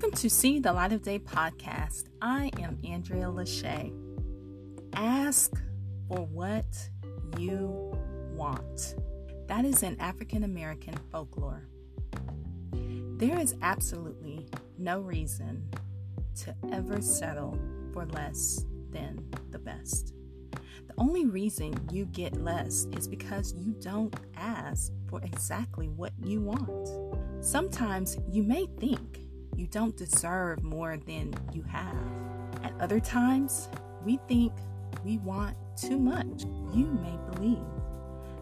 to See the Light of Day podcast. I am Andrea Lachey. Ask for what you want. That is an African American folklore. There is absolutely no reason to ever settle for less than the best. The only reason you get less is because you don't ask for exactly what you want. Sometimes you may think you don't deserve more than you have. At other times, we think we want too much. You may believe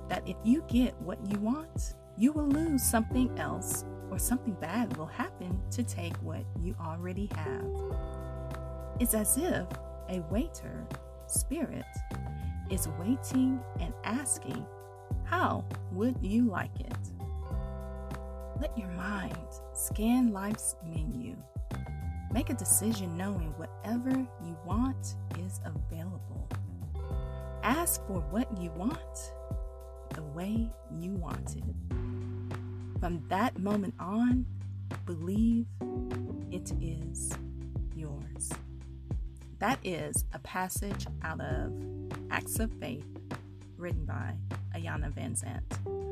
that if you get what you want, you will lose something else or something bad will happen to take what you already have. It's as if a waiter spirit is waiting and asking, How would you like it? Let your mind scan life's menu. Make a decision knowing whatever you want is available. Ask for what you want the way you want it. From that moment on, believe it is yours. That is a passage out of Acts of Faith written by Iyanla Vanzant.